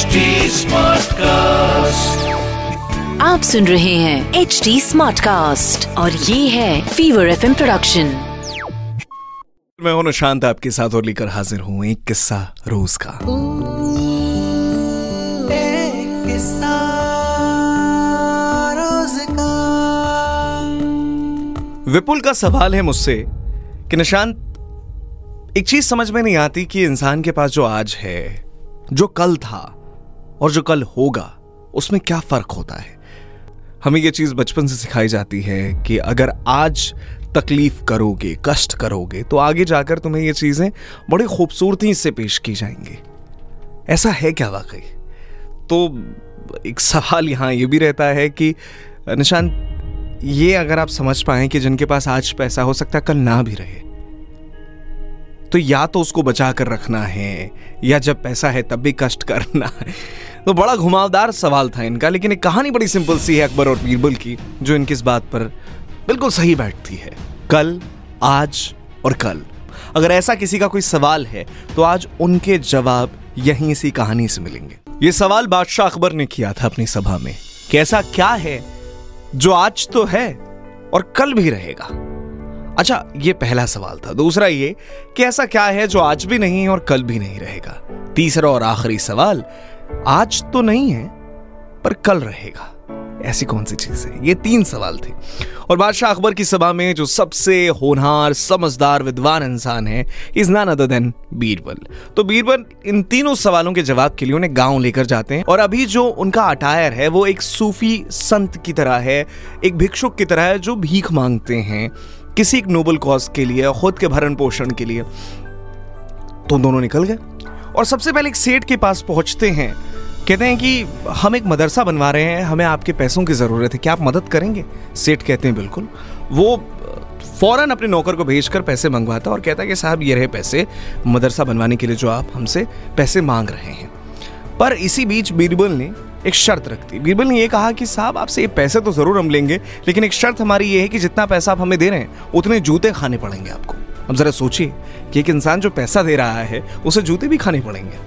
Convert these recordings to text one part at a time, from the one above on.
HD Smartcast. आप सुन रहे हैं एच डी स्मार्ट कास्ट और ये है फीवर एफ़ प्रोडक्शन मैं हूँ शांत आपके साथ और लेकर हाजिर हूँ एक किस्सा रोज का। विपुल का सवाल है मुझसे कि निशांत एक चीज़ समझ में नहीं आती कि इंसान के पास जो आज है जो कल था और जो कल होगा, उसमें क्या फ़र्क होता है? हमें ये चीज़ बचपन से सिखाई जाती है कि अगर आज तकलीफ़ करोगे, कष्ट करोगे तो आगे जाकर तुम्हें ये चीज़ें बड़ी खूबसूरती से पेश की जाएँगी। ऐसा है क्या वाकई? तो एक सवाल यहाँ ये भी रहता है कि निशांत ये अगर आप समझ पाए कि जिनके पास आज पैसा हो सकता है, कल ना भी रहे। तो या तो उसको बचा कर रखना है, या जब पैसा है तब भी कष्ट करना है। तो बड़ा घुमावदार सवाल था इनका, लेकिन एक कहानी बड़ी सिंपल सी है अकबर और बीरबल की, जो इनकी इस बात पर बिल्कुल सही बैठती है। कल, आज और कल। अगर ऐसा किसी का कोई सवाल है तो आज उनके जवाब यहीं इसी कहानी से मिलेंगे। ये सवाल बादशाह अकबर ने किया था अपनी सभा में। कि ऐसा क्या है, जो आज तो है और कल भी रहेगा? अच्छा ये पहला सवाल था। दूसरा ये कि ऐसा क्या है, जो आज भी नहीं और कल भी नहीं रहेगा? तीसरा और आखिरी सवाल आज तो नहीं है, पर कल रहेगा। ऐसी कौन सी चीज़ है? ये तीन सवाल थे। और बादशाह अकबर की सभा में जो सबसे होनहार, समझदार, विद्वान इंसान है is none other than Birbal. तो बीरबल इन तीनों सवालों के जवाब के लिए उन्हें गाँव लेकर जाते हैं। और अभी जो उनका अटायर है, वो एक सूफी संत की तरह है, एक भिक्षुक की तरह है, जो भीख मांगते हैं किसी एक नोबल कॉज के लिए, खुद के भरण पोषण के लिए। तो दोनों निकल गए। और सबसे पहले एक सेठ के पास पहुँचते हैं। कहते हैं कि, हम एक मदरसा बनवा रहे हैं, हमें आपके पैसों की ज़रूरत है, क्या आप मदद करेंगे? सेठ कहते हैं, बिल्कुल। वो, फ़ौरन अपने नौकर को भेजकर पैसे मंगवाता और कहता है कि, साहब, ये रहे पैसे, मदरसा बनवाने के लिए जो आप हमसे पैसे मांग रहे हैं। पर इसी बीच बीरबल ने एक शर्त रख दी। बीरबल ने यह कहा कि, साहब, आपसे ये पैसे तो ज़रूर हम लेंगे, लेकिन एक शर्त हमारी ये है कि जितना पैसा आप हमें दे रहे हैं, उतने जूते खाने पड़ेंगे आपको। अब ज़रा सोचिए कि एक इंसान जो पैसा दे रहा है, उसे जूते भी खाने पड़ेंगे।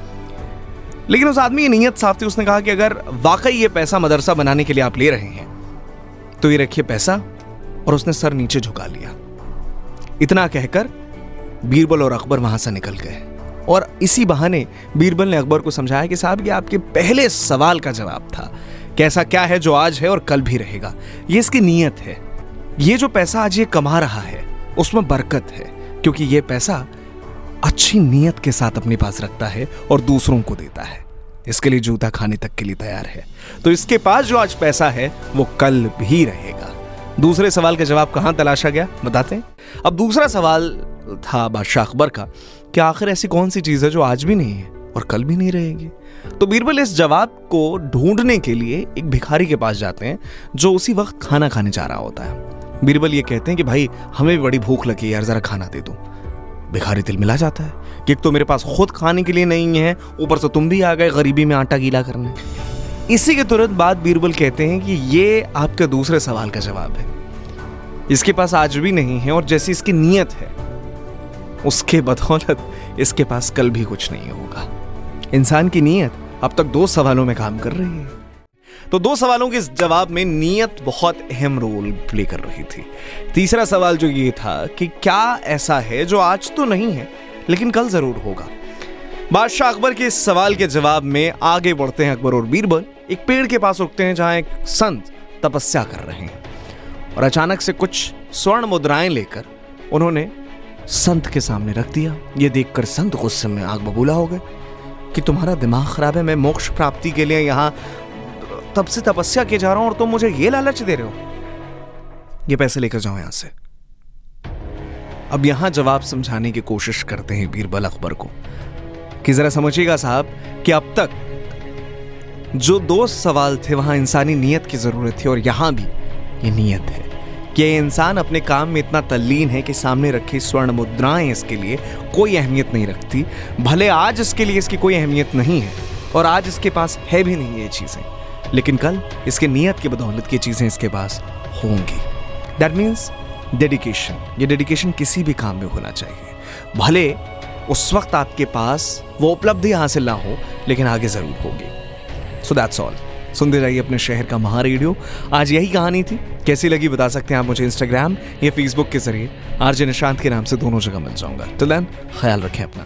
लेकिन उस आदमी की नीयत साफ़ थी, उसने कहा कि अगर वाकई ये पैसा मदरसा बनाने के लिए आप ले रहे हैं तो ये रखिए पैसा और उसने सर नीचे झुका लिया। इतना कहकर बीरबल और अकबर वहाँ से निकल गए। और इसी बहाने बीरबल ने अकबर को समझाया कि साहब, ये आपके पहले सवाल का जवाब था। कैसा क्या है जो आज है और कल भी रहेगा? ये इसकी नीयत है। ये जो पैसा आज ये कमा रहा है, उसमें बरकत है। क्योंकि ये पैसा अच्छी नीयत के साथ अपने पास रखता है और दूसरों को देता है। इसके लिए जूता खाने तक के लिए तैयार है। तो इसके पास जो आज पैसा है, वो कल भी रहेगा। दूसरे सवाल का जवाब कहाँ तलाशा गया? बताते हैं। अब दूसरा सवाल था बादशाह अकबर का कि आखिर ऐसी कौन सी चीज़ है जो आज भी नहीं है और कल भी नहीं रहेगी? तो बीरबल इस जवाब को ढूँढने के लिए एक भिखारी के पास जाते हैं, जो उसी वक्त खाना खाने जा रहा होता है। बीरबल ये कहते हैं कि भाई, हमें भी बड़ी भूख लगी यार, जरा खाना दे दो। भिखारी दिल मिला जाता है। कि तो मेरे पास खुद खाने के लिए नहीं है, ऊपर से तुम भी आ गए गरीबी में आटा गीला करने। इसी के तुरंत बाद बीरबल कहते हैं कि ये आपके दूसरे सवाल का जवाब है। इसके पास आज भी नहीं है और जैसी इसकी नीयत है, उसके बदौलत इसके पास कल भी कुछ नहीं होगा। इंसान की नीयत अब तक दो सवालों में काम कर रही है। तो दो सवालों के जवाब में नीयत बहुत अहम रोल प्ले कर रही थी। तीसरा सवाल जो ये था कि क्या ऐसा है जो आज तो नहीं है, लेकिन कल ज़रूर होगा? बादशाह अकबर के इस सवाल के जवाब में आगे बढ़ते हैं अकबर और बीरबल। एक पेड़ के पास रुकते हैं जहाँ एक संत तपस्या कर रहे हैं। और अचानक से कुछ स्वर्ण मुद्राएँ लेकर उन्होंने संत के सामने रख दिया। ये देखकर संत गुस्से में आग बबूला हो गए कि तुम्हारा दिमाग खराब है, मैं मोक्ष प्राप्ति के लिए यहाँ तब से तपस्या किए जा रहा हूँ और तुम मुझे ये लालच दे रहे हो। ये पैसे लेकर जाओ यहाँ से। अब यहाँ जवाब समझाने की कोशिश करते हैं बीरबल अकबर को। कि जरा समझिएगा साहब कि अब तक जो दो सवाल थे, वहाँ इंसानी नीयत की ज़रूरत थी और यहाँ भी ये नीयत है कि इंसान अपने काम में इतना तल्लीन है कि सामने रखी स्वर्ण मुद्राएँ इसके लिए कोई अहमियत नहीं रखती। भले आज इसके लिए इसकी कोई अहमियत नहीं है और आज इसके पास है भी नहीं ये चीज़ें। लेकिन कल इसके नियत की बदौलत की चीज़ें इसके पास होंगी। दैट मीन्स डेडिकेशन ये डेडिकेशन किसी भी काम में होना चाहिए। भले उस वक्त आपके पास वो उपलब्धि हासिल ना हो, लेकिन आगे ज़रूर होगी। सो दैट्स ऑल सुनते रहिए अपने शहर का महा रेडियो आज यही कहानी थी। कैसी लगी बता सकते हैं आप मुझे इंस्टाग्राम या फेसबुक के ज़रिए। आरजे निशांत के नाम से दोनों जगह मिल जाऊँगा। तो दैन ख्याल रखें अपना।